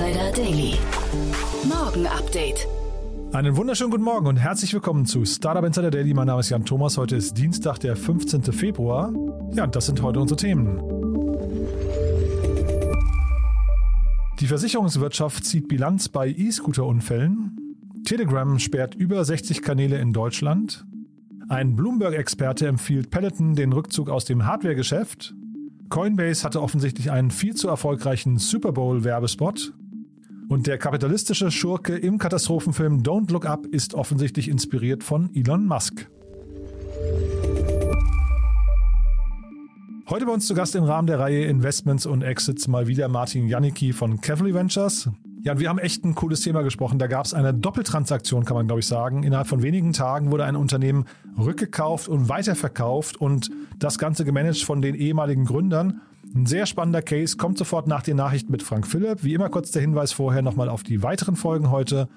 Insider Daily. Morgen Update. Einen wunderschönen guten Morgen und herzlich willkommen zu Startup Insider Daily. Mein Name ist Jan Thomas. Heute ist Dienstag, der 15. Februar. Ja, und das sind heute unsere Themen. Die Versicherungswirtschaft zieht Bilanz bei E-Scooter-Unfällen. Telegram sperrt über 60 Kanäle in Deutschland. Ein Bloomberg-Experte empfiehlt Peloton den Rückzug aus dem Hardware-Geschäft. Coinbase hatte offensichtlich einen viel zu erfolgreichen Super Bowl-Werbespot. Und der kapitalistische Schurke im Katastrophenfilm Don't Look Up ist offensichtlich inspiriert von Elon Musk. Heute bei uns zu Gast im Rahmen der Reihe Investments und Exits mal wieder Martin Janicki von Cavalry Ventures. Ja, und wir haben echt ein cooles Thema gesprochen. Da gab es eine Doppeltransaktion, kann man glaube ich sagen. Innerhalb von wenigen Tagen wurde ein Unternehmen rückgekauft und weiterverkauft und das Ganze gemanagt von den ehemaligen Gründern. Ein sehr spannender Case, kommt sofort nach den Nachrichten mit Frank Philipp. Wie immer kurz der Hinweis vorher nochmal auf die weiteren Folgen heute.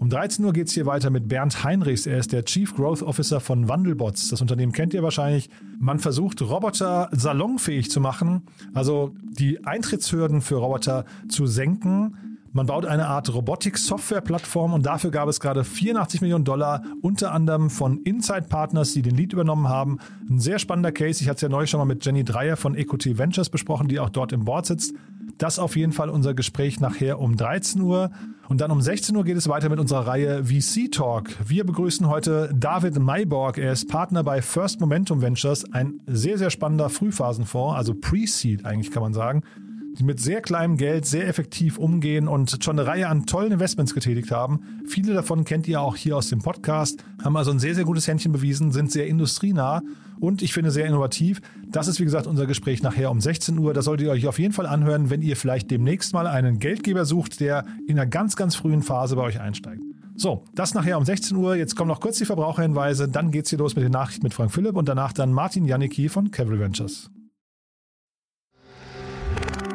Um 13 Uhr geht es hier weiter mit Bernd Heinrichs. Er ist der Chief Growth Officer von Wandelbots. Das Unternehmen kennt ihr wahrscheinlich. Man versucht, Roboter salonfähig zu machen, also die Eintrittshürden für Roboter zu senken. Man baut eine Art Robotik-Software-Plattform und dafür gab es gerade 84 Millionen Dollar, unter anderem von Inside Partners, die den Lead übernommen haben. Ein sehr spannender Case. Ich hatte es ja neulich schon mal mit Jenny Dreier von Equity Ventures besprochen, die auch dort im Board sitzt. Das auf jeden Fall unser Gespräch nachher um 13 Uhr. Und dann um 16 Uhr geht es weiter mit unserer Reihe VC Talk. Wir begrüßen heute David Mayborg. Er ist Partner bei First Momentum Ventures, ein sehr, sehr spannender Frühphasenfonds, also Pre-Seed eigentlich kann man sagen mit sehr kleinem Geld sehr effektiv umgehen und schon eine Reihe an tollen Investments getätigt haben. Viele davon kennt ihr auch hier aus dem Podcast, haben also ein sehr, sehr gutes Händchen bewiesen, sind sehr industrienah und ich finde sehr innovativ. Das ist wie gesagt unser Gespräch nachher um 16 Uhr. Das solltet ihr euch auf jeden Fall anhören, wenn ihr vielleicht demnächst mal einen Geldgeber sucht, der in einer ganz, ganz frühen Phase bei euch einsteigt. So, das nachher um 16 Uhr. Jetzt kommen noch kurz die Verbraucherhinweise. Dann geht's hier los mit den Nachrichten mit Frank Philipp und danach dann Martin Janicki von Cavalry Ventures.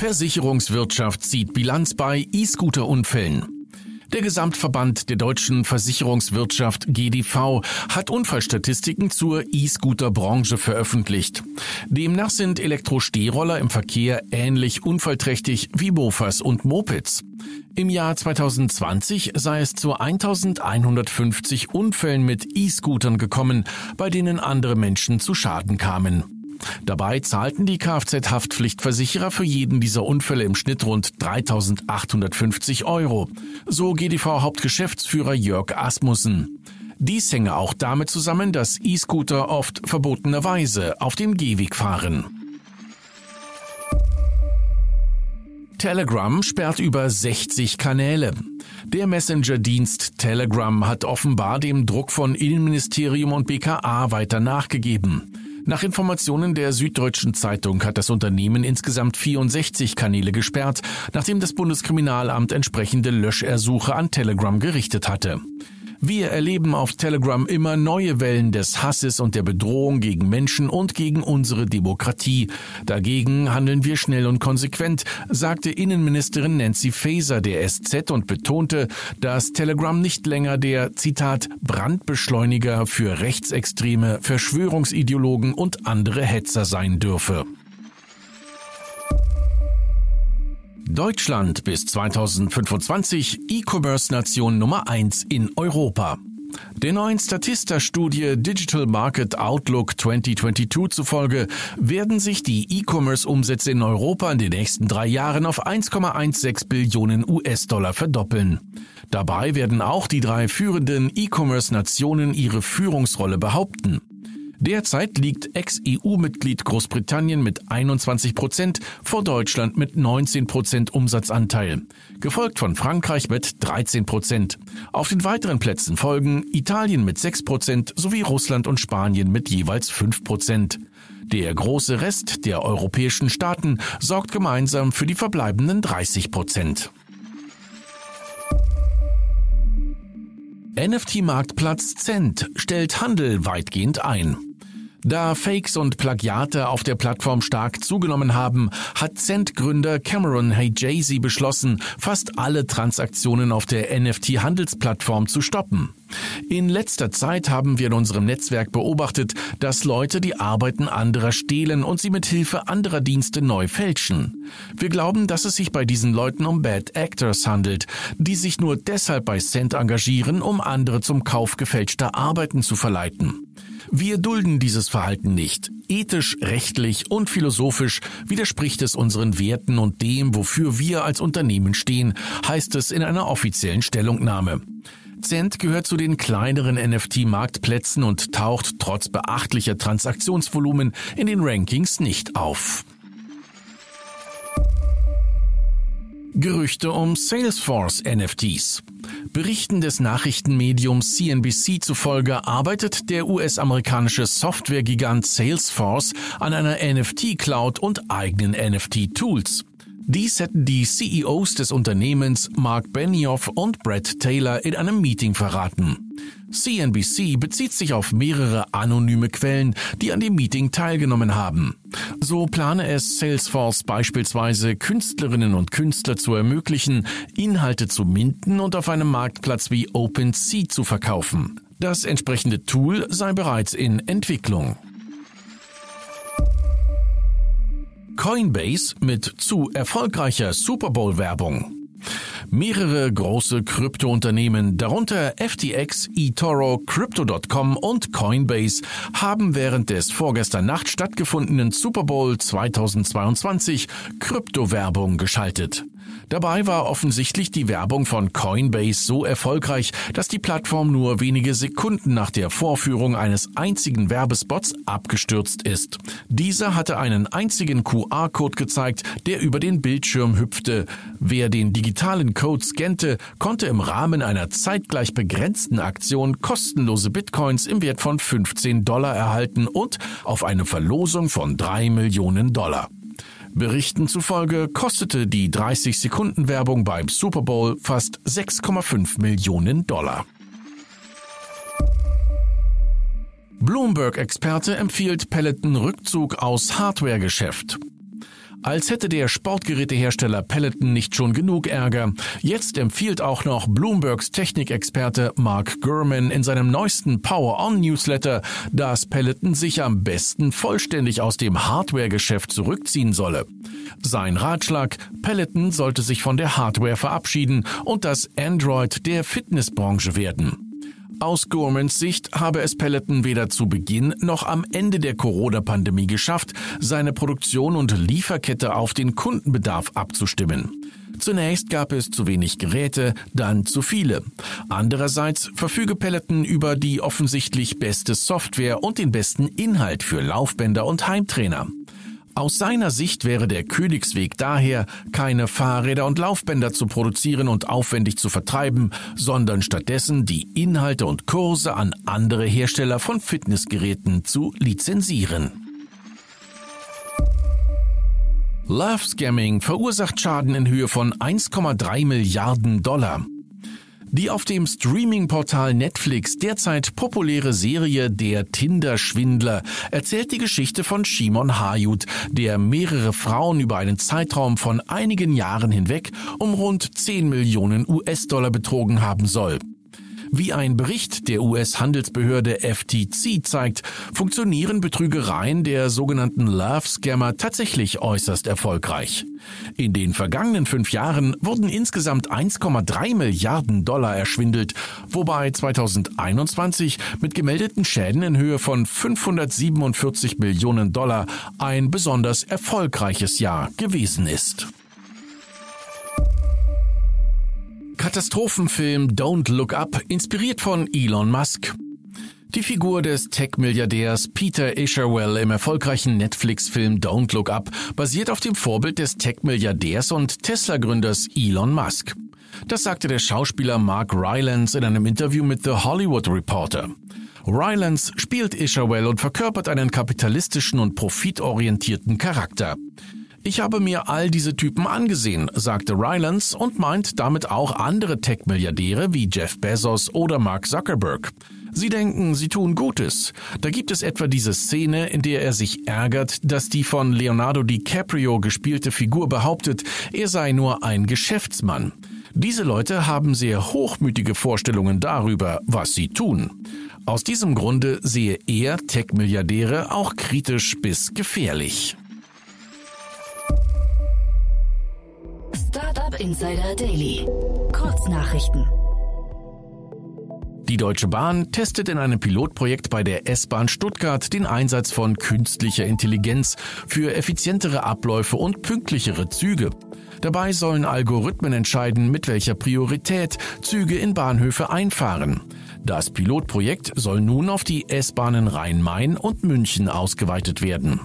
Versicherungswirtschaft zieht Bilanz bei E-Scooter-Unfällen. Der Gesamtverband der deutschen Versicherungswirtschaft GDV hat Unfallstatistiken zur E-Scooter-Branche veröffentlicht. Demnach sind Elektro-Stehroller im Verkehr ähnlich unfallträchtig wie Mofas und Mopeds. Im Jahr 2020 sei es zu 1150 Unfällen mit E-Scootern gekommen, bei denen andere Menschen zu Schaden kamen. Dabei zahlten die Kfz-Haftpflichtversicherer für jeden dieser Unfälle im Schnitt rund 3.850 Euro. So GDV-Hauptgeschäftsführer Jörg Asmussen. Dies hänge auch damit zusammen, dass E-Scooter oft verbotenerweise auf dem Gehweg fahren. Telegram sperrt über 60 Kanäle. Der Messenger-Dienst Telegram hat offenbar dem Druck von Innenministerium und BKA weiter nachgegeben. Nach Informationen der Süddeutschen Zeitung hat das Unternehmen insgesamt 64 Kanäle gesperrt, nachdem das Bundeskriminalamt entsprechende Löschersuche an Telegram gerichtet hatte. Wir erleben auf Telegram immer neue Wellen des Hasses und der Bedrohung gegen Menschen und gegen unsere Demokratie. Dagegen handeln wir schnell und konsequent, sagte Innenministerin Nancy Faeser der SZ und betonte, dass Telegram nicht länger der, Zitat, Brandbeschleuniger für Rechtsextreme, Verschwörungsideologen und andere Hetzer sein dürfe. Deutschland bis 2025 E-Commerce-Nation Nummer 1 in Europa. Der neuen Statista-Studie Digital Market Outlook 2022 zufolge werden sich die E-Commerce-Umsätze in Europa in den nächsten drei Jahren auf 1,16 Billionen US-Dollar verdoppeln. Dabei werden auch die drei führenden E-Commerce-Nationen ihre Führungsrolle behaupten. Derzeit liegt Ex-EU-Mitglied Großbritannien mit 21 Prozent vor Deutschland mit 19 Prozent Umsatzanteil, gefolgt von Frankreich mit 13 Prozent. Auf den weiteren Plätzen folgen Italien mit 6 Prozent sowie Russland und Spanien mit jeweils 5 Prozent. Der große Rest der europäischen Staaten sorgt gemeinsam für die verbleibenden 30 Prozent. NFT-Marktplatz Cent stellt Handel weitgehend ein. Da Fakes und Plagiate auf der Plattform stark zugenommen haben, hat Cent-Gründer Cameron Hajazy beschlossen, fast alle Transaktionen auf der NFT-Handelsplattform zu stoppen. In letzter Zeit haben wir in unserem Netzwerk beobachtet, dass Leute die Arbeiten anderer stehlen und sie mit Hilfe anderer Dienste neu fälschen. Wir glauben, dass es sich bei diesen Leuten um Bad Actors handelt, die sich nur deshalb bei Cent engagieren, um andere zum Kauf gefälschter Arbeiten zu verleiten. Wir dulden dieses Verhalten nicht. Ethisch, rechtlich und philosophisch widerspricht es unseren Werten und dem, wofür wir als Unternehmen stehen, heißt es in einer offiziellen Stellungnahme. Cent gehört zu den kleineren NFT-Marktplätzen und taucht trotz beachtlicher Transaktionsvolumen in den Rankings nicht auf. Gerüchte um Salesforce NFTs. Berichten des Nachrichtenmediums CNBC zufolge arbeitet der US-amerikanische Softwaregigant Salesforce an einer NFT-Cloud und eigenen NFT-Tools. Dies hätten die CEOs des Unternehmens Mark Benioff und Brett Taylor in einem Meeting verraten. CNBC bezieht sich auf mehrere anonyme Quellen, die an dem Meeting teilgenommen haben. So plane es Salesforce beispielsweise Künstlerinnen und Künstler zu ermöglichen, Inhalte zu minden und auf einem Marktplatz wie OpenSea zu verkaufen. Das entsprechende Tool sei bereits in Entwicklung. Coinbase mit zu erfolgreicher Super Bowl Werbung. Mehrere große Kryptounternehmen, darunter FTX, eToro, Crypto.com und Coinbase, haben während des vorgestern Nacht stattgefundenen Super Bowl 2022 Kryptowerbung geschaltet. Dabei war offensichtlich die Werbung von Coinbase so erfolgreich, dass die Plattform nur wenige Sekunden nach der Vorführung eines einzigen Werbespots abgestürzt ist. Dieser hatte einen einzigen QR-Code gezeigt, der über den Bildschirm hüpfte. Wer den digitalen Code scannte, konnte im Rahmen einer zeitgleich begrenzten Aktion kostenlose Bitcoins im Wert von 15 Dollar erhalten und auf eine Verlosung von 3 Millionen Dollar. Berichten zufolge kostete die 30 Sekunden Werbung beim Super Bowl fast 6,5 Millionen Dollar. Bloomberg-Experte empfiehlt Peloton Rückzug aus Hardware-Geschäft. Als hätte der Sportgerätehersteller Peloton nicht schon genug Ärger. Jetzt empfiehlt auch noch Bloombergs Technikexperte Mark Gurman in seinem neuesten Power On Newsletter, dass Peloton sich am besten vollständig aus dem Hardware-Geschäft zurückziehen solle. Sein Ratschlag, Peloton sollte sich von der Hardware verabschieden und das Android der Fitnessbranche werden. Aus Gormans Sicht habe es Peloton weder zu Beginn noch am Ende der Corona-Pandemie geschafft, seine Produktion und Lieferkette auf den Kundenbedarf abzustimmen. Zunächst gab es zu wenig Geräte, dann zu viele. Andererseits verfüge Peloton über die offensichtlich beste Software und den besten Inhalt für Laufbänder und Heimtrainer. Aus seiner Sicht wäre der Königsweg daher, keine Fahrräder und Laufbänder zu produzieren und aufwendig zu vertreiben, sondern stattdessen die Inhalte und Kurse an andere Hersteller von Fitnessgeräten zu lizenzieren. Love Scamming verursacht Schaden in Höhe von 1,3 Milliarden Dollar. Die auf dem Streaming-Portal Netflix derzeit populäre Serie Der Tinder-Schwindler erzählt die Geschichte von Shimon Hayut, der mehrere Frauen über einen Zeitraum von einigen Jahren hinweg um rund 10 Millionen US-Dollar betrogen haben soll. Wie ein Bericht der US-Handelsbehörde FTC zeigt, funktionieren Betrügereien der sogenannten Love Scammer tatsächlich äußerst erfolgreich. In den vergangenen fünf Jahren wurden insgesamt 1,3 Milliarden Dollar erschwindelt, wobei 2021 mit gemeldeten Schäden in Höhe von 547 Millionen Dollar ein besonders erfolgreiches Jahr gewesen ist. Katastrophenfilm Don't Look Up, inspiriert von Elon Musk. Die Figur des Tech-Milliardärs Peter Isherwell im erfolgreichen Netflix-Film Don't Look Up basiert auf dem Vorbild des Tech-Milliardärs und Tesla-Gründers Elon Musk. Das sagte der Schauspieler Mark Rylance in einem Interview mit The Hollywood Reporter. Rylance spielt Isherwell und verkörpert einen kapitalistischen und profitorientierten Charakter. Ich habe mir all diese Typen angesehen, sagte Rylance und meint damit auch andere Tech-Milliardäre wie Jeff Bezos oder Mark Zuckerberg. Sie denken, sie tun Gutes. Da gibt es etwa diese Szene, in der er sich ärgert, dass die von Leonardo DiCaprio gespielte Figur behauptet, er sei nur ein Geschäftsmann. Diese Leute haben sehr hochmütige Vorstellungen darüber, was sie tun. Aus diesem Grunde sehe er Tech-Milliardäre auch kritisch bis gefährlich. Startup Insider Daily. Kurznachrichten. Die Deutsche Bahn testet in einem Pilotprojekt bei der S-Bahn Stuttgart den Einsatz von künstlicher Intelligenz für effizientere Abläufe und pünktlichere Züge. Dabei sollen Algorithmen entscheiden, mit welcher Priorität Züge in Bahnhöfe einfahren. Das Pilotprojekt soll nun auf die S-Bahnen Rhein-Main und München ausgeweitet werden.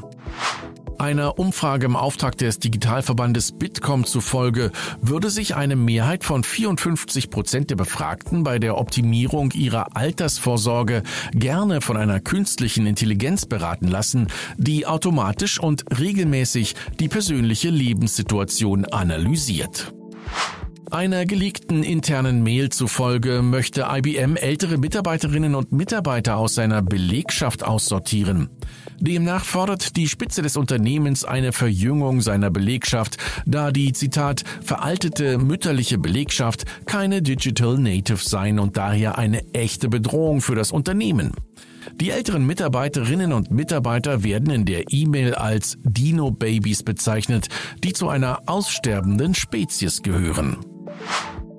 Einer Umfrage im Auftrag des Digitalverbandes Bitkom zufolge würde sich eine Mehrheit von 54 Prozent der Befragten bei der Optimierung ihrer Altersvorsorge gerne von einer künstlichen Intelligenz beraten lassen, die automatisch und regelmäßig die persönliche Lebenssituation analysiert. Einer geleakten internen Mail zufolge möchte IBM ältere Mitarbeiterinnen und Mitarbeiter aus seiner Belegschaft aussortieren. Demnach fordert die Spitze des Unternehmens eine Verjüngung seiner Belegschaft, da die, Zitat, veraltete mütterliche Belegschaft keine Digital Native seien und daher eine echte Bedrohung für das Unternehmen. Die älteren Mitarbeiterinnen und Mitarbeiter werden in der E-Mail als Dino-Babys bezeichnet, die zu einer aussterbenden Spezies gehören.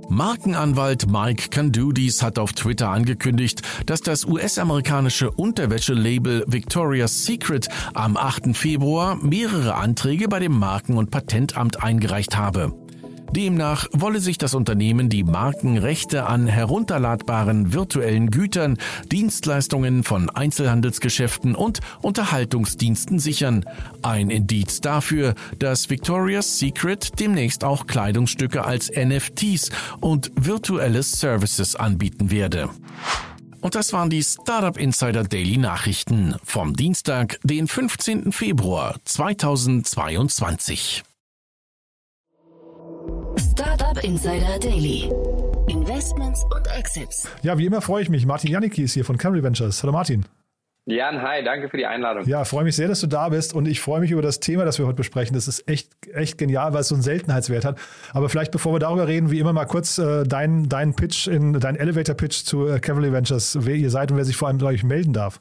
Markenanwalt Mike Candudis hat auf Twitter angekündigt, dass das US-amerikanische Unterwäschelabel Victoria's Secret am 8. Februar mehrere Anträge bei dem Marken- und Patentamt eingereicht habe. Demnach wolle sich das Unternehmen die Markenrechte an herunterladbaren virtuellen Gütern, Dienstleistungen von Einzelhandelsgeschäften und Unterhaltungsdiensten sichern. Ein Indiz dafür, dass Victoria's Secret demnächst auch Kleidungsstücke als NFTs und virtuelle Services anbieten werde. Und das waren die Startup Insider Daily Nachrichten vom Dienstag, den 15. Februar 2022. Startup Insider Daily. Investments und Exits. Ja, wie immer freue ich mich. Martin Janicki ist hier von Camry Ventures. Hallo Martin. Jan, hi, danke für die Einladung. Ja, freue mich sehr, dass du da bist und ich freue mich über das Thema, das wir heute besprechen. Das ist echt, echt genial, weil es so einen Seltenheitswert hat. Aber vielleicht, bevor wir darüber reden, wie immer mal kurz äh, dein, dein Pitch, in, dein Elevator-Pitch zu äh, Cavalry Ventures, wer ihr seid und wer sich vor allem bei euch melden darf.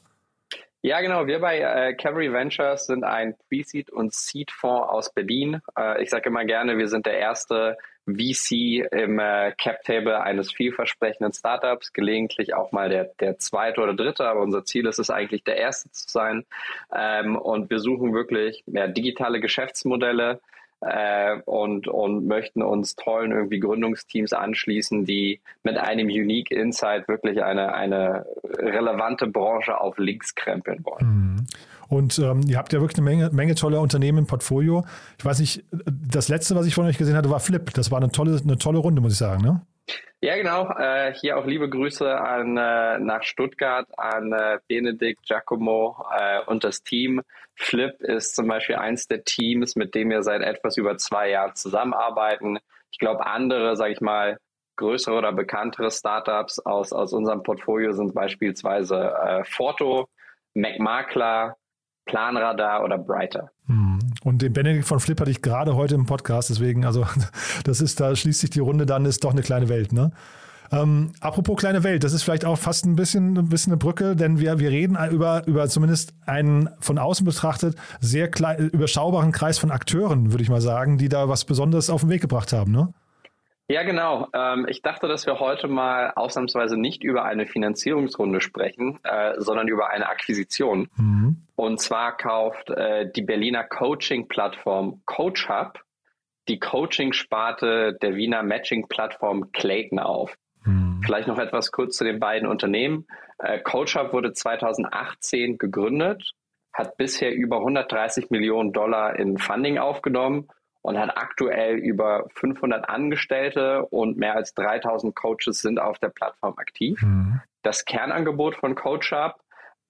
Ja, genau. Wir bei äh, Cavalry Ventures sind ein Pre-Seed- und Seed-Fonds aus Berlin. Äh, ich sage immer gerne, wir sind der erste VC im äh, Cap-Table eines vielversprechenden Startups, gelegentlich auch mal der, der zweite oder dritte, aber unser Ziel ist es eigentlich, der erste zu sein. Ähm, und wir suchen wirklich mehr digitale Geschäftsmodelle, äh, und, und möchten uns tollen irgendwie Gründungsteams anschließen, die mit einem Unique Insight wirklich eine, eine relevante Branche auf links krempeln wollen. Mhm. Und ähm, ihr habt ja wirklich eine Menge, Menge toller Unternehmen im Portfolio. Ich weiß nicht, das letzte, was ich von euch gesehen hatte, war Flip. Das war eine tolle, eine tolle Runde, muss ich sagen, ne? Ja, genau. Äh, hier auch liebe Grüße an äh, nach Stuttgart an äh, Benedikt, Giacomo äh, und das Team. Flip ist zum Beispiel eins der Teams, mit dem wir seit etwas über zwei Jahren zusammenarbeiten. Ich glaube, andere, sage ich mal, größere oder bekanntere Startups aus, aus unserem Portfolio sind beispielsweise äh, Forto, MacMakler, Planradar oder Brighter. Hm. Und den Benedikt von Flip hatte ich gerade heute im Podcast, deswegen, also das ist, da schließt sich die Runde dann, ist doch eine kleine Welt, ne? Ähm, apropos kleine Welt, das ist vielleicht auch fast ein bisschen, ein bisschen eine Brücke, denn wir, wir reden über, über zumindest einen von außen betrachtet sehr klein, überschaubaren Kreis von Akteuren, würde ich mal sagen, die da was Besonderes auf den Weg gebracht haben, ne? Ja, genau. Ähm, ich dachte, dass wir heute mal ausnahmsweise nicht über eine Finanzierungsrunde sprechen, äh, sondern über eine Akquisition. Mhm. Und zwar kauft äh, die Berliner Coaching-Plattform CoachHub die Coaching-Sparte der Wiener Matching-Plattform Clayton auf. Mhm. Vielleicht noch etwas kurz zu den beiden Unternehmen. Äh, CoachHub wurde 2018 gegründet, hat bisher über 130 Millionen Dollar in Funding aufgenommen und hat aktuell über 500 Angestellte und mehr als 3000 Coaches sind auf der Plattform aktiv. Mhm. Das Kernangebot von CoachUp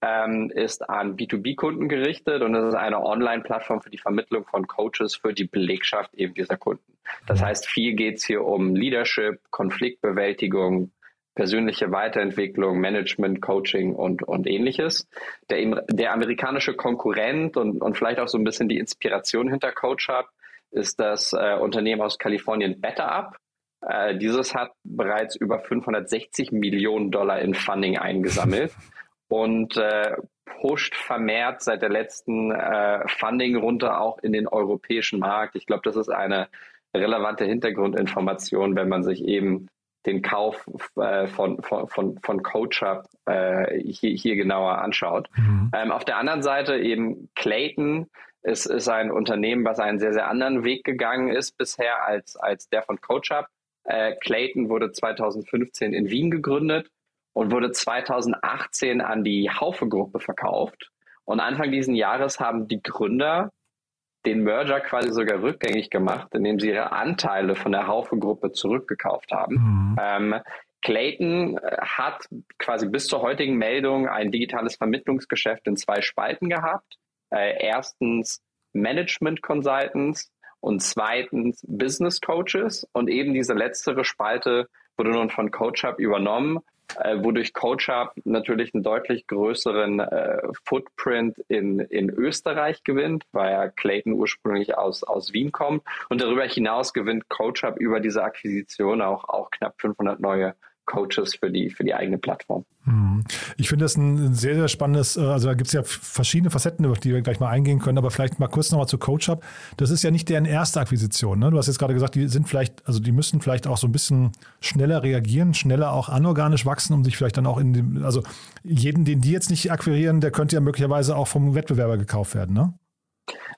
ähm, ist an B2B-Kunden gerichtet und es ist eine Online-Plattform für die Vermittlung von Coaches für die Belegschaft eben dieser Kunden. Das mhm. heißt, viel geht es hier um Leadership, Konfliktbewältigung, persönliche Weiterentwicklung, Management, Coaching und, und ähnliches. Der, der amerikanische Konkurrent und, und vielleicht auch so ein bisschen die Inspiration hinter CoachUp ist das äh, Unternehmen aus Kalifornien BetterUp. Äh, dieses hat bereits über 560 Millionen Dollar in Funding eingesammelt und äh, pusht vermehrt seit der letzten äh, Funding-Runde auch in den europäischen Markt. Ich glaube, das ist eine relevante Hintergrundinformation, wenn man sich eben den Kauf äh, von, von, von, von CoachUp äh, hier, hier genauer anschaut. Mhm. Ähm, auf der anderen Seite eben Clayton, es ist ein Unternehmen, was einen sehr, sehr anderen Weg gegangen ist bisher als, als der von CoachUp. Äh, Clayton wurde 2015 in Wien gegründet und wurde 2018 an die Haufe-Gruppe verkauft. Und Anfang dieses Jahres haben die Gründer den Merger quasi sogar rückgängig gemacht, indem sie ihre Anteile von der Haufe-Gruppe zurückgekauft haben. Mhm. Ähm, Clayton äh, hat quasi bis zur heutigen Meldung ein digitales Vermittlungsgeschäft in zwei Spalten gehabt äh, erstens Management Consultants und zweitens Business Coaches. Und eben diese letztere Spalte wurde nun von CoachUp übernommen, äh, wodurch CoachUp natürlich einen deutlich größeren äh, Footprint in, in Österreich gewinnt, weil ja Clayton ursprünglich aus, aus Wien kommt. Und darüber hinaus gewinnt CoachUp über diese Akquisition auch, auch knapp 500 neue Coaches für die, für die eigene Plattform. Mhm. Ich finde das ein sehr, sehr spannendes, äh, also da gibt es ja verschiedene Facetten, auf die wir gleich mal eingehen können, aber vielleicht mal kurz nochmal zu CoachUp. Das ist ja nicht deren erste Akquisition. Ne? Du hast jetzt gerade gesagt, die sind vielleicht, also die müssen vielleicht auch so ein bisschen schneller reagieren, schneller auch anorganisch wachsen, um sich vielleicht dann auch in dem, also jeden, den die jetzt nicht akquirieren, der könnte ja möglicherweise auch vom Wettbewerber gekauft werden, ne?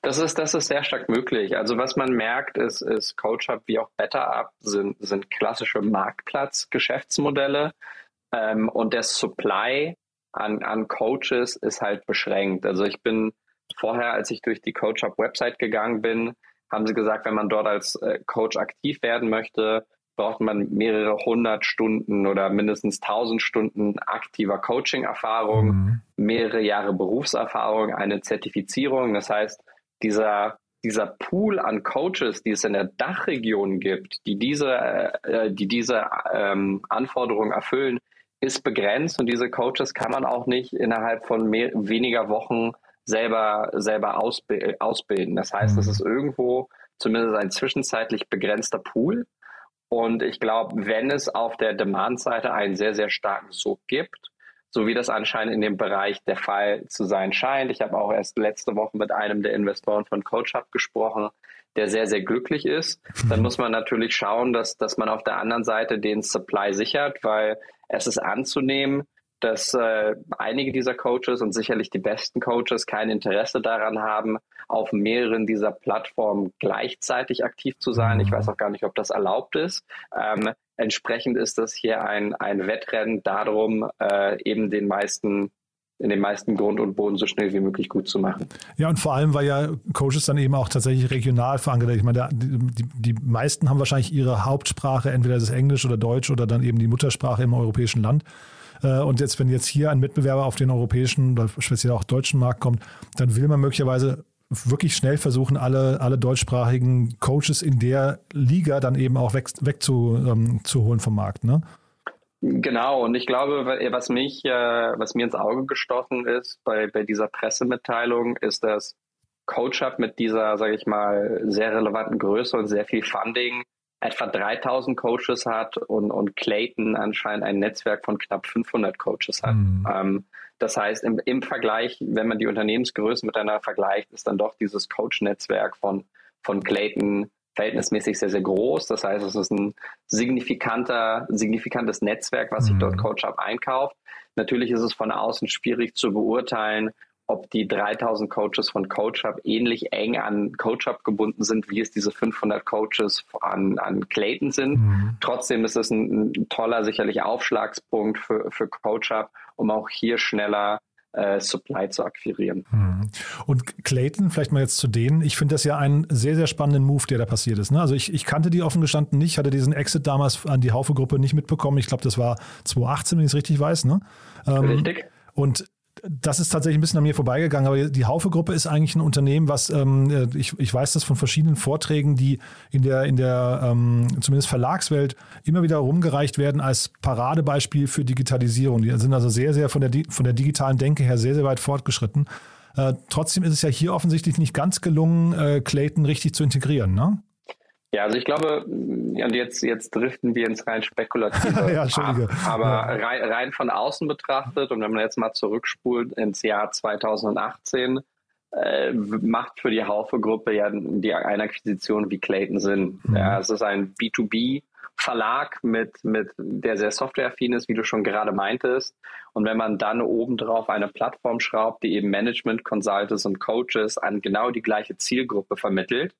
Das ist, das ist sehr stark möglich. Also was man merkt, ist, ist CoachUp wie auch BetterUp sind, sind klassische Marktplatz-Geschäftsmodelle ähm, und der Supply an, an Coaches ist halt beschränkt. Also ich bin vorher, als ich durch die CoachUp-Website gegangen bin, haben sie gesagt, wenn man dort als äh, Coach aktiv werden möchte, braucht man mehrere hundert Stunden oder mindestens tausend Stunden aktiver Coaching-Erfahrung, mhm. mehrere Jahre Berufserfahrung, eine Zertifizierung. Das heißt, dieser, dieser Pool an Coaches, die es in der Dachregion gibt, die diese, äh, die diese ähm, Anforderungen erfüllen, ist begrenzt und diese Coaches kann man auch nicht innerhalb von mehr, weniger Wochen selber, selber ausbilden. Das heißt, mhm. es ist irgendwo zumindest ein zwischenzeitlich begrenzter Pool. Und ich glaube, wenn es auf der Demand-Seite einen sehr, sehr starken Sog gibt, so wie das anscheinend in dem Bereich der Fall zu sein scheint. Ich habe auch erst letzte Woche mit einem der Investoren von CoachUp gesprochen, der sehr, sehr glücklich ist. Dann muss man natürlich schauen, dass, dass man auf der anderen Seite den Supply sichert, weil es ist anzunehmen, dass äh, einige dieser Coaches und sicherlich die besten Coaches kein Interesse daran haben, auf mehreren dieser Plattformen gleichzeitig aktiv zu sein. Ich weiß auch gar nicht, ob das erlaubt ist. Ähm, entsprechend ist das hier ein, ein Wettrennen darum, äh, eben den meisten in den meisten Grund und Boden so schnell wie möglich gut zu machen. Ja, und vor allem, weil ja Coaches dann eben auch tatsächlich regional verankert. Ich meine, die, die meisten haben wahrscheinlich ihre Hauptsprache, entweder das Englisch oder Deutsch oder dann eben die Muttersprache im europäischen Land. Äh, und jetzt, wenn jetzt hier ein Mitbewerber auf den europäischen oder speziell auch deutschen Markt kommt, dann will man möglicherweise wirklich schnell versuchen, alle, alle deutschsprachigen Coaches in der Liga dann eben auch weg, wegzuholen ähm, vom Markt, ne? Genau, und ich glaube, was mich, äh, was mir ins Auge gestochen ist bei, bei dieser Pressemitteilung, ist, dass CoachUp mit dieser, sage ich mal, sehr relevanten Größe und sehr viel Funding etwa 3000 Coaches hat und, und Clayton anscheinend ein Netzwerk von knapp 500 Coaches hat. Mhm. Ähm, das heißt, im, im Vergleich, wenn man die Unternehmensgrößen miteinander vergleicht, ist dann doch dieses Coach-Netzwerk von, von Clayton verhältnismäßig sehr, sehr groß. Das heißt, es ist ein signifikanter, signifikantes Netzwerk, was sich mhm. dort CoachUp einkauft. Natürlich ist es von außen schwierig zu beurteilen, ob die 3000 Coaches von CoachUp ähnlich eng an CoachUp gebunden sind, wie es diese 500 Coaches an, an Clayton sind. Mhm. Trotzdem ist es ein, ein, toller, sicherlich Aufschlagspunkt für, für CoachUp, um auch hier schneller äh, Supply zu akquirieren. Mhm. Und Clayton, vielleicht mal jetzt zu denen, ich finde das ja einen sehr, sehr spannenden Move, der da passiert ist. Ne? Also ich, ich kannte die offen gestanden nicht, hatte diesen Exit damals an die Haufe-Gruppe nicht mitbekommen. Ich glaube, das war 2018, wenn ich es richtig weiß. Ne? Ähm, Richtig. Und das ist tatsächlich ein bisschen an mir vorbeigegangen, aber die Haufe-Gruppe ist eigentlich ein Unternehmen, was ähm, äh, ich, ich weiß das von verschiedenen Vorträgen, die in der, in der ähm, zumindest Verlagswelt immer wieder rumgereicht werden als Paradebeispiel für Digitalisierung. Die sind also sehr, sehr von der, von der digitalen Denke her sehr, sehr weit fortgeschritten. Äh, trotzdem ist es ja hier offensichtlich nicht ganz gelungen, äh, Clayton richtig zu integrieren, ne? Ja, also ich glaube, und jetzt, jetzt driften wir ins rein spekulative. ja, Entschuldige. Aber ja. rein, rein von außen betrachtet und wenn man jetzt mal zurückspult ins Jahr 2018, äh, macht für die Haufe-Gruppe ja die eine Akquisition wie Clayton Sinn. Mhm. Ja, es ist ein B2B Verlag mit, mit, der sehr softwareaffin ist, wie du schon gerade meintest. Und wenn man dann obendrauf eine Plattform schraubt, die eben Management, Consultants und Coaches an genau die gleiche Zielgruppe vermittelt,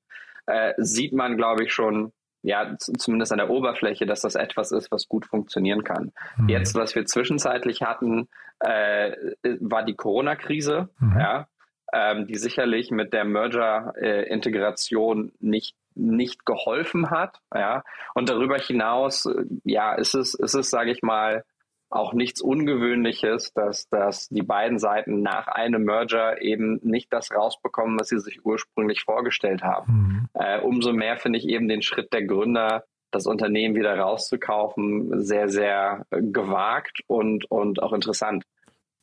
äh, sieht man, glaube ich, schon, ja, zumindest an der Oberfläche, dass das etwas ist, was gut funktionieren kann. Mhm. Jetzt, was wir zwischenzeitlich hatten, äh, war die Corona-Krise, mhm. ja, ähm, die sicherlich mit der Merger-Integration äh, nicht nicht geholfen hat, ja. Und darüber hinaus, äh, ja, ist es, ist es, sage ich mal, auch nichts Ungewöhnliches, dass, dass die beiden Seiten nach einem Merger eben nicht das rausbekommen, was sie sich ursprünglich vorgestellt haben. Mhm. Äh, umso mehr finde ich eben den Schritt der Gründer, das Unternehmen wieder rauszukaufen, sehr, sehr gewagt und, und auch interessant.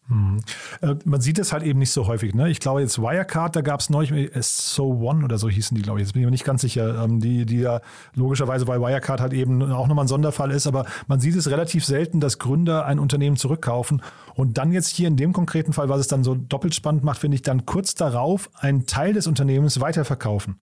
Hm. Äh, man sieht es halt eben nicht so häufig. Ne? Ich glaube, jetzt Wirecard, da gab es neulich äh, So One oder so hießen die, glaube ich. Jetzt bin ich mir nicht ganz sicher. Ähm, die, die ja logischerweise bei Wirecard halt eben auch nochmal ein Sonderfall ist. Aber man sieht es relativ selten, dass Gründer ein Unternehmen zurückkaufen und dann jetzt hier in dem konkreten Fall, was es dann so doppelt spannend macht, finde ich, dann kurz darauf einen Teil des Unternehmens weiterverkaufen.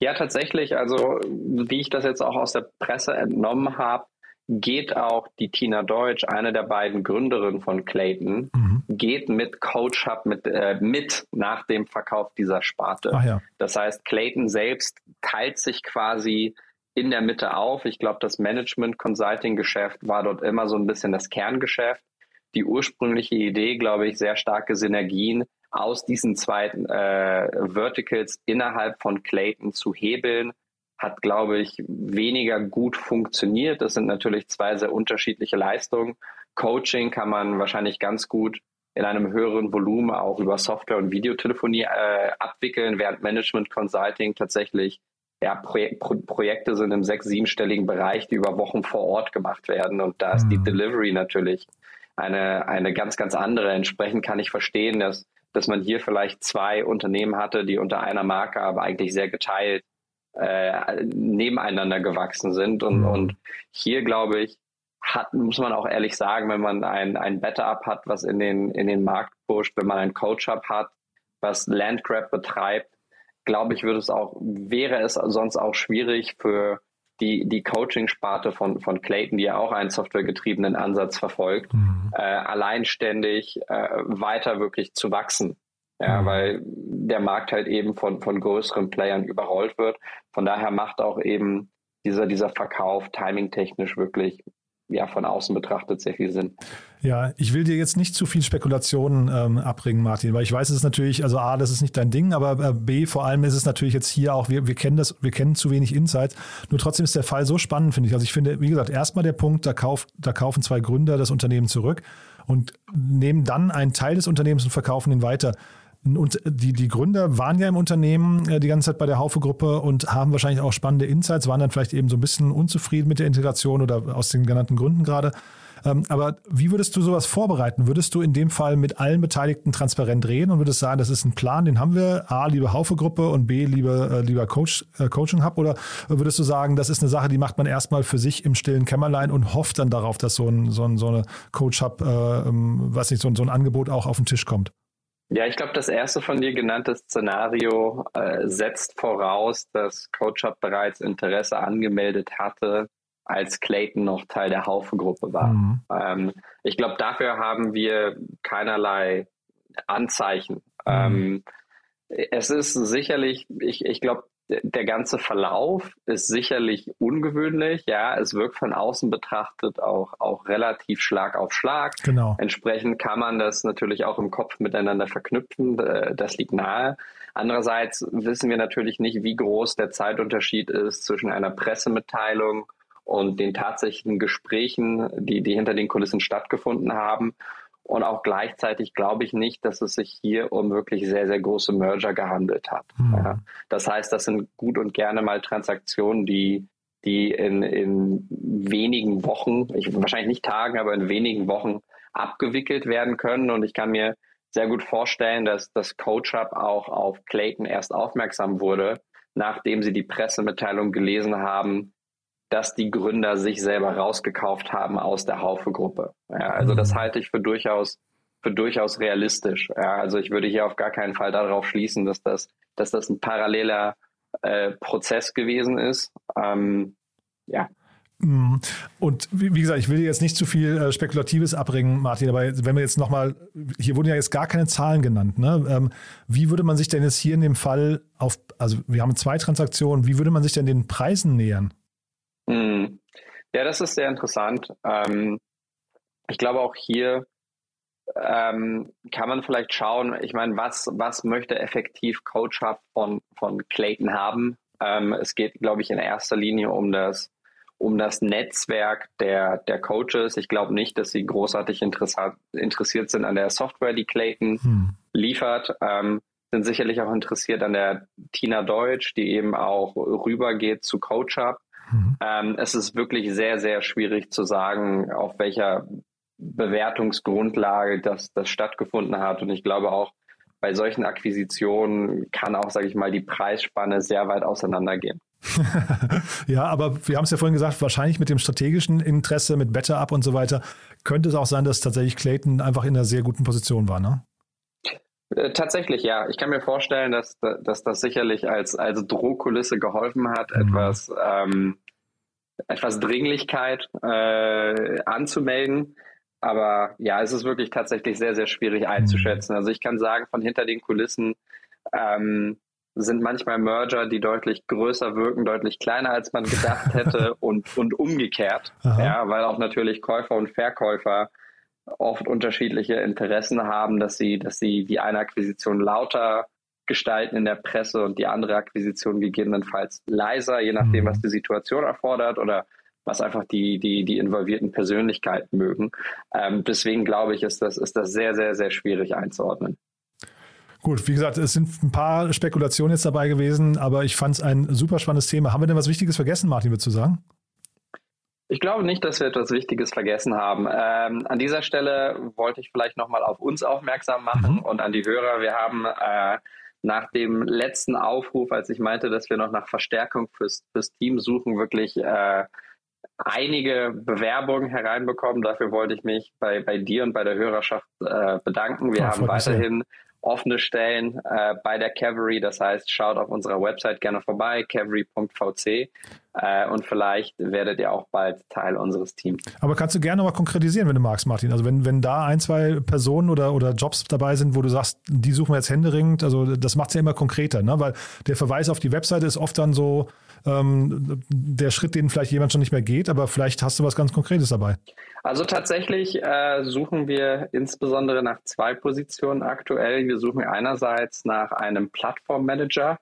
Ja, tatsächlich. Also, wie ich das jetzt auch aus der Presse entnommen habe, geht auch die Tina Deutsch, eine der beiden Gründerinnen von Clayton, mhm. geht mit Coach Hub mit, äh, mit nach dem Verkauf dieser Sparte. Ja. Das heißt, Clayton selbst teilt sich quasi in der Mitte auf. Ich glaube, das Management-Consulting-Geschäft war dort immer so ein bisschen das Kerngeschäft. Die ursprüngliche Idee, glaube ich, sehr starke Synergien aus diesen zwei äh, Verticals innerhalb von Clayton zu hebeln, hat, glaube ich, weniger gut funktioniert. Das sind natürlich zwei sehr unterschiedliche Leistungen. Coaching kann man wahrscheinlich ganz gut in einem höheren Volumen auch über Software und Videotelefonie äh, abwickeln, während Management Consulting tatsächlich ja, Pro Pro Projekte sind im sechs-, siebenstelligen Bereich, die über Wochen vor Ort gemacht werden. Und da ist mhm. die Delivery natürlich eine, eine ganz, ganz andere. Entsprechend kann ich verstehen, dass, dass man hier vielleicht zwei Unternehmen hatte, die unter einer Marke aber eigentlich sehr geteilt äh, nebeneinander gewachsen sind. Und, mhm. und hier, glaube ich, hat, muss man auch ehrlich sagen, wenn man ein, ein Better-Up hat, was in den, in den Markt pusht, wenn man ein Coach-Up hat, was Landgrab betreibt, glaube ich, würde es auch, wäre es sonst auch schwierig für die, die Coaching-Sparte von, von Clayton, die ja auch einen softwaregetriebenen Ansatz verfolgt, mhm. äh, alleinständig äh, weiter wirklich zu wachsen. Ja, mhm. weil der Markt halt eben von, von größeren Playern überrollt wird. Von daher macht auch eben dieser, dieser Verkauf timingtechnisch wirklich ja, von außen betrachtet sehr viel Sinn. Ja, ich will dir jetzt nicht zu viel Spekulationen ähm, abbringen, Martin, weil ich weiß, es ist natürlich, also A, das ist nicht dein Ding, aber äh, B, vor allem ist es natürlich jetzt hier auch, wir, wir kennen das, wir kennen zu wenig Insights. Nur trotzdem ist der Fall so spannend, finde ich. Also ich finde, wie gesagt, erstmal der Punkt, da, kauf, da kaufen zwei Gründer das Unternehmen zurück und nehmen dann einen Teil des Unternehmens und verkaufen ihn weiter Und die, die Gründer waren ja im Unternehmen äh, die ganze Zeit bei der Haufe-Gruppe und haben wahrscheinlich auch spannende Insights, waren dann vielleicht eben so ein bisschen unzufrieden mit der Integration oder aus den genannten Gründen gerade. Ähm, aber wie würdest du sowas vorbereiten? Würdest du in dem Fall mit allen Beteiligten transparent reden und würdest sagen, das ist ein Plan, den haben wir, A, liebe Haufe-Gruppe und B, liebe, äh, lieber Coach, äh, Coaching Hub? Oder würdest du sagen, das ist eine Sache, die macht man erstmal für sich im stillen Kämmerlein und hofft dann darauf, dass so, ein, so, ein, so eine Coach Hub, äh, ähm, was nicht, so, so ein Angebot auch auf den Tisch kommt? Ja, ich glaube, das erste von dir genannte Szenario äh, setzt voraus, dass CoachUp bereits Interesse angemeldet hatte, als Clayton noch Teil der Haufe-Gruppe war. Mhm. Ähm, ich glaube, dafür haben wir keinerlei Anzeichen. Mhm. Ähm, es ist sicherlich, ich, ich glaube, der ganze Verlauf ist sicherlich ungewöhnlich. Ja, es wirkt von außen betrachtet auch, auch relativ Schlag auf Schlag. Genau. Entsprechend kann man das natürlich auch im Kopf miteinander verknüpfen. Äh, das liegt nahe. Andererseits wissen wir natürlich nicht, wie groß der Zeitunterschied ist zwischen einer Pressemitteilung und den tatsächlichen Gesprächen, die, die hinter den Kulissen stattgefunden haben. Und auch gleichzeitig glaube ich nicht, dass es sich hier um wirklich sehr, sehr große Merger gehandelt hat. Mhm. Ja. Das heißt, das sind gut und gerne mal Transaktionen, die, die in, in wenigen Wochen, ich, wahrscheinlich nicht Tagen, aber in wenigen Wochen abgewickelt werden können. Und ich kann mir sehr gut vorstellen, dass das Coach Hub auch auf Clayton erst aufmerksam wurde, nachdem sie die Pressemitteilung gelesen haben, dass die Gründer sich selber rausgekauft haben aus der Haufe-Gruppe. Ja, also das mhm. halte ich für durchaus für durchaus realistisch. Ja, also ich würde hier auf gar keinen Fall darauf schließen, dass das, dass das ein paralleler äh, Prozess gewesen ist. Ähm, ja. Mhm. Und wie, gesagt, ich will jetzt nicht zu viel äh, Spekulatives abbringen, Martin, aber wenn wir jetzt nochmal, hier wurden ja jetzt gar keine Zahlen genannt. Ne? Ähm, wie würde man sich denn jetzt hier in dem Fall auf, also wir haben zwei Transaktionen, wie würde man sich denn den Preisen nähern? Ja, das ist sehr interessant. Ähm, ich glaube auch hier ähm, kann man vielleicht schauen, ich meine, was, was möchte effektiv Coach Hub von, von Clayton haben? Ähm, es geht, glaube ich, in erster Linie um das, um das Netzwerk der, der Coaches. Ich glaube nicht, dass sie großartig interessiert sind an der Software, die Clayton hm. liefert. Ähm, sind sicherlich auch interessiert an der Tina Deutsch, die eben auch rübergeht zu Coach Hub. Ähm, es ist wirklich sehr, sehr schwierig zu sagen, auf welcher Bewertungsgrundlage das, das stattgefunden hat. Und ich glaube auch, bei solchen Akquisitionen kann auch, sage ich mal, die Preisspanne sehr weit auseinandergehen. ja, aber wir haben es ja vorhin gesagt, wahrscheinlich mit dem strategischen Interesse, mit Better Up und so weiter, könnte es auch sein, dass tatsächlich Clayton einfach in einer sehr guten Position war, ne? Äh, tatsächlich, ja. Ich kann mir vorstellen, dass, dass das sicherlich als, als Drohkulisse geholfen hat, mhm. etwas, ähm, etwas Dringlichkeit äh, anzumelden. Aber ja, es ist wirklich tatsächlich sehr, sehr schwierig mhm. einzuschätzen. Also ich kann sagen, von hinter den Kulissen ähm, sind manchmal Merger, die deutlich größer wirken, deutlich kleiner, als man gedacht hätte und, und umgekehrt. Aha. Ja, weil auch natürlich Käufer und Verkäufer oft unterschiedliche Interessen haben, dass sie, dass sie die eine Akquisition lauter gestalten in der Presse und die andere Akquisition gegebenenfalls leiser, je nachdem, mhm. was die Situation erfordert oder was einfach die, die, die involvierten Persönlichkeiten mögen. Ähm, deswegen glaube ich, ist das, ist das sehr, sehr, sehr schwierig einzuordnen. Gut, wie gesagt, es sind ein paar Spekulationen jetzt dabei gewesen, aber ich fand es ein super spannendes Thema. Haben wir denn was Wichtiges vergessen, Martin, würdest du sagen? Ich glaube nicht, dass wir etwas Wichtiges vergessen haben. Ähm, an dieser Stelle wollte ich vielleicht nochmal auf uns aufmerksam machen mhm. und an die Hörer. Wir haben äh, nach dem letzten Aufruf, als ich meinte, dass wir noch nach Verstärkung fürs, fürs Team suchen, wirklich äh, einige Bewerbungen hereinbekommen. Dafür wollte ich mich bei, bei dir und bei der Hörerschaft äh, bedanken. Wir ja, haben weiterhin offene Stellen äh, bei der Cavalry. Das heißt, schaut auf unserer Website gerne vorbei, cavalry.vc. Äh, und vielleicht werdet ihr auch bald Teil unseres Teams. Aber kannst du gerne mal konkretisieren, wenn du magst, Martin? Also wenn, wenn da ein, zwei Personen oder, oder Jobs dabei sind, wo du sagst, die suchen wir jetzt händeringend, also das macht es ja immer konkreter, ne? weil der Verweis auf die Webseite ist oft dann so ähm, der Schritt, den vielleicht jemand schon nicht mehr geht, aber vielleicht hast du was ganz Konkretes dabei. Also tatsächlich äh, suchen wir insbesondere nach zwei Positionen aktuell. Wir suchen einerseits nach einem Plattformmanager,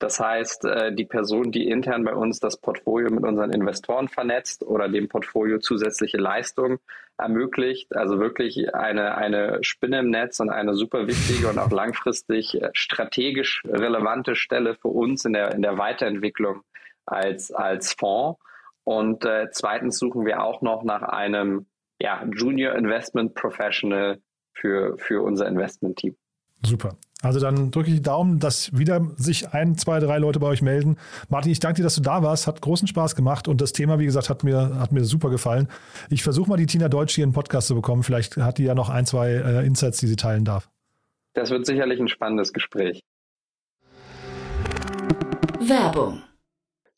Das heißt, äh, die Person, die intern bei uns das Portfolio mit unseren Investoren vernetzt oder dem Portfolio zusätzliche Leistungen ermöglicht, also wirklich eine, eine Spinne im Netz und eine super wichtige und auch langfristig äh, strategisch relevante Stelle für uns in der, in der Weiterentwicklung als, als Fonds. Und äh, zweitens suchen wir auch noch nach einem ja, Junior Investment Professional für, für unser Investment-Team. Super. Also dann drücke ich die Daumen, dass wieder sich ein, zwei, drei Leute bei euch melden. Martin, ich danke dir, dass du da warst. Hat großen Spaß gemacht und das Thema, wie gesagt, hat mir, hat mir super gefallen. Ich versuche mal die Tina Deutsch hier in den Podcast zu bekommen. Vielleicht hat die ja noch ein, zwei äh, Insights, die sie teilen darf. Das wird sicherlich ein spannendes Gespräch. Werbung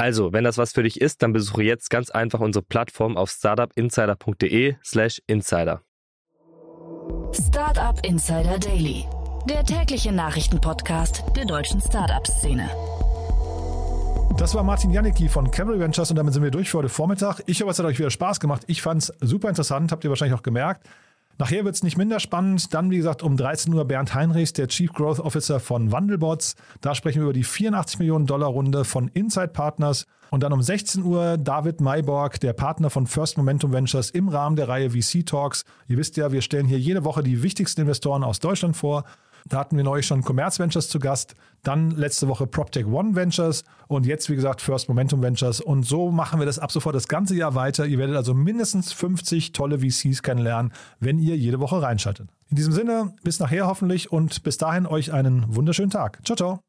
Also, wenn das was für dich ist, dann besuche jetzt ganz einfach unsere Plattform auf startupinsider.de/slash insider. Startup Insider Daily, der tägliche Nachrichtenpodcast der deutschen Startup-Szene. Das war Martin Janicki von Cavalry Ventures und damit sind wir durch für heute Vormittag. Ich hoffe, es hat euch wieder Spaß gemacht. Ich fand es super interessant, habt ihr wahrscheinlich auch gemerkt. Nachher wird es nicht minder spannend. Dann, wie gesagt, um 13 Uhr Bernd Heinrichs, der Chief Growth Officer von Wandelbots. Da sprechen wir über die 84 Millionen Dollar Runde von Inside Partners. Und dann um 16 Uhr David Mayborg, der Partner von First Momentum Ventures im Rahmen der Reihe VC Talks. Ihr wisst ja, wir stellen hier jede Woche die wichtigsten Investoren aus Deutschland vor. Da hatten wir neulich schon Commerz Ventures zu Gast, dann letzte Woche PropTech One Ventures und jetzt, wie gesagt, First Momentum Ventures. Und so machen wir das ab sofort das ganze Jahr weiter. Ihr werdet also mindestens 50 tolle VCs kennenlernen, wenn ihr jede Woche reinschaltet. In diesem Sinne, bis nachher hoffentlich und bis dahin euch einen wunderschönen Tag. Ciao, ciao.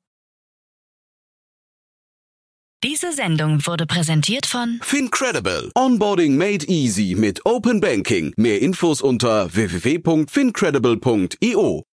Diese Sendung wurde präsentiert von Fincredible. Onboarding made easy mit Open Banking. Mehr Infos unter www.fincredible.io.